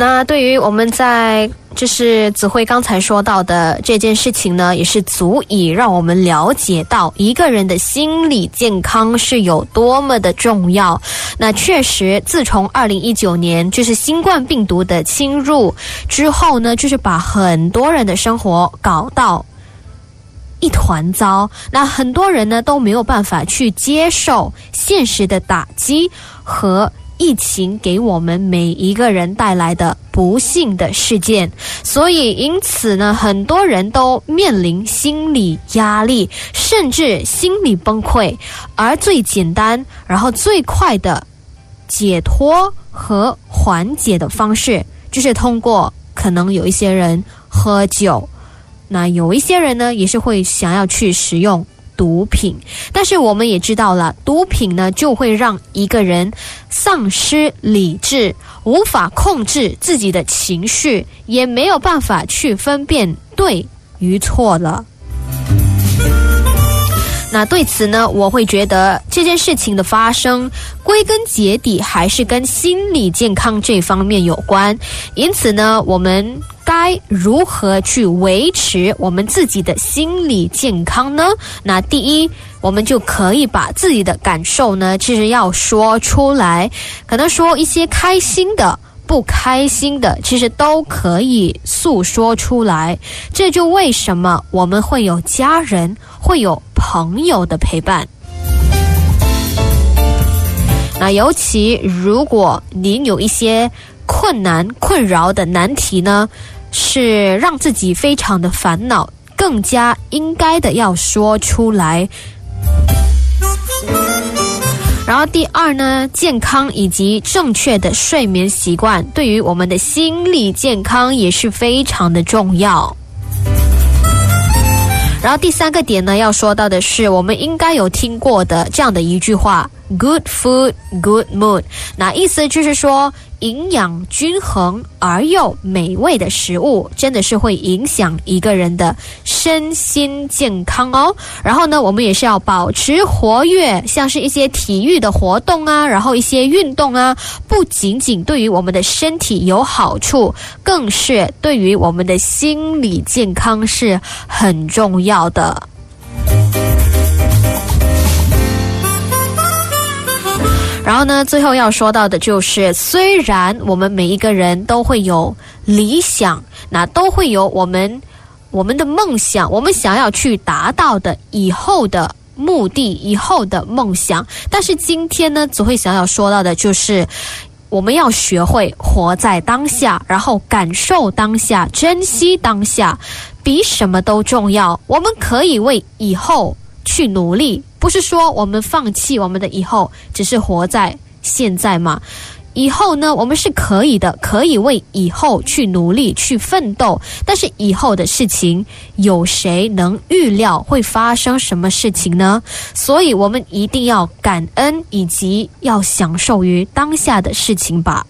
那对于我们在就是子慧刚才说到的这件事情呢，也是足以让我们了解到一个人的心理健康是有多么的重要。那确实，自从二零一九年就是新冠病毒的侵入之后呢，就是把很多人的生活搞到一团糟。那很多人呢都没有办法去接受现实的打击和。疫情给我们每一个人带来的不幸的事件，所以因此呢，很多人都面临心理压力，甚至心理崩溃。而最简单，然后最快的解脱和缓解的方式，就是通过可能有一些人喝酒，那有一些人呢，也是会想要去使用。毒品，但是我们也知道了，毒品呢就会让一个人丧失理智，无法控制自己的情绪，也没有办法去分辨对与错了。那对此呢，我会觉得这件事情的发生，归根结底还是跟心理健康这方面有关。因此呢，我们。该如何去维持我们自己的心理健康呢？那第一，我们就可以把自己的感受呢，其实要说出来，可能说一些开心的、不开心的，其实都可以诉说出来。这就为什么我们会有家人、会有朋友的陪伴。那尤其如果您有一些困难、困扰的难题呢？是让自己非常的烦恼，更加应该的要说出来。然后第二呢，健康以及正确的睡眠习惯，对于我们的心理健康也是非常的重要。然后第三个点呢，要说到的是，我们应该有听过的这样的一句话：Good food, good mood。那意思就是说。营养均衡而又美味的食物，真的是会影响一个人的身心健康哦。然后呢，我们也是要保持活跃，像是一些体育的活动啊，然后一些运动啊，不仅仅对于我们的身体有好处，更是对于我们的心理健康是很重要的。然后呢，最后要说到的就是，虽然我们每一个人都会有理想，那都会有我们我们的梦想，我们想要去达到的以后的目的，以后的梦想。但是今天呢，只会想要说到的就是，我们要学会活在当下，然后感受当下，珍惜当下，比什么都重要。我们可以为以后去努力。不是说我们放弃我们的以后，只是活在现在吗？以后呢，我们是可以的，可以为以后去努力、去奋斗。但是以后的事情，有谁能预料会发生什么事情呢？所以我们一定要感恩，以及要享受于当下的事情吧。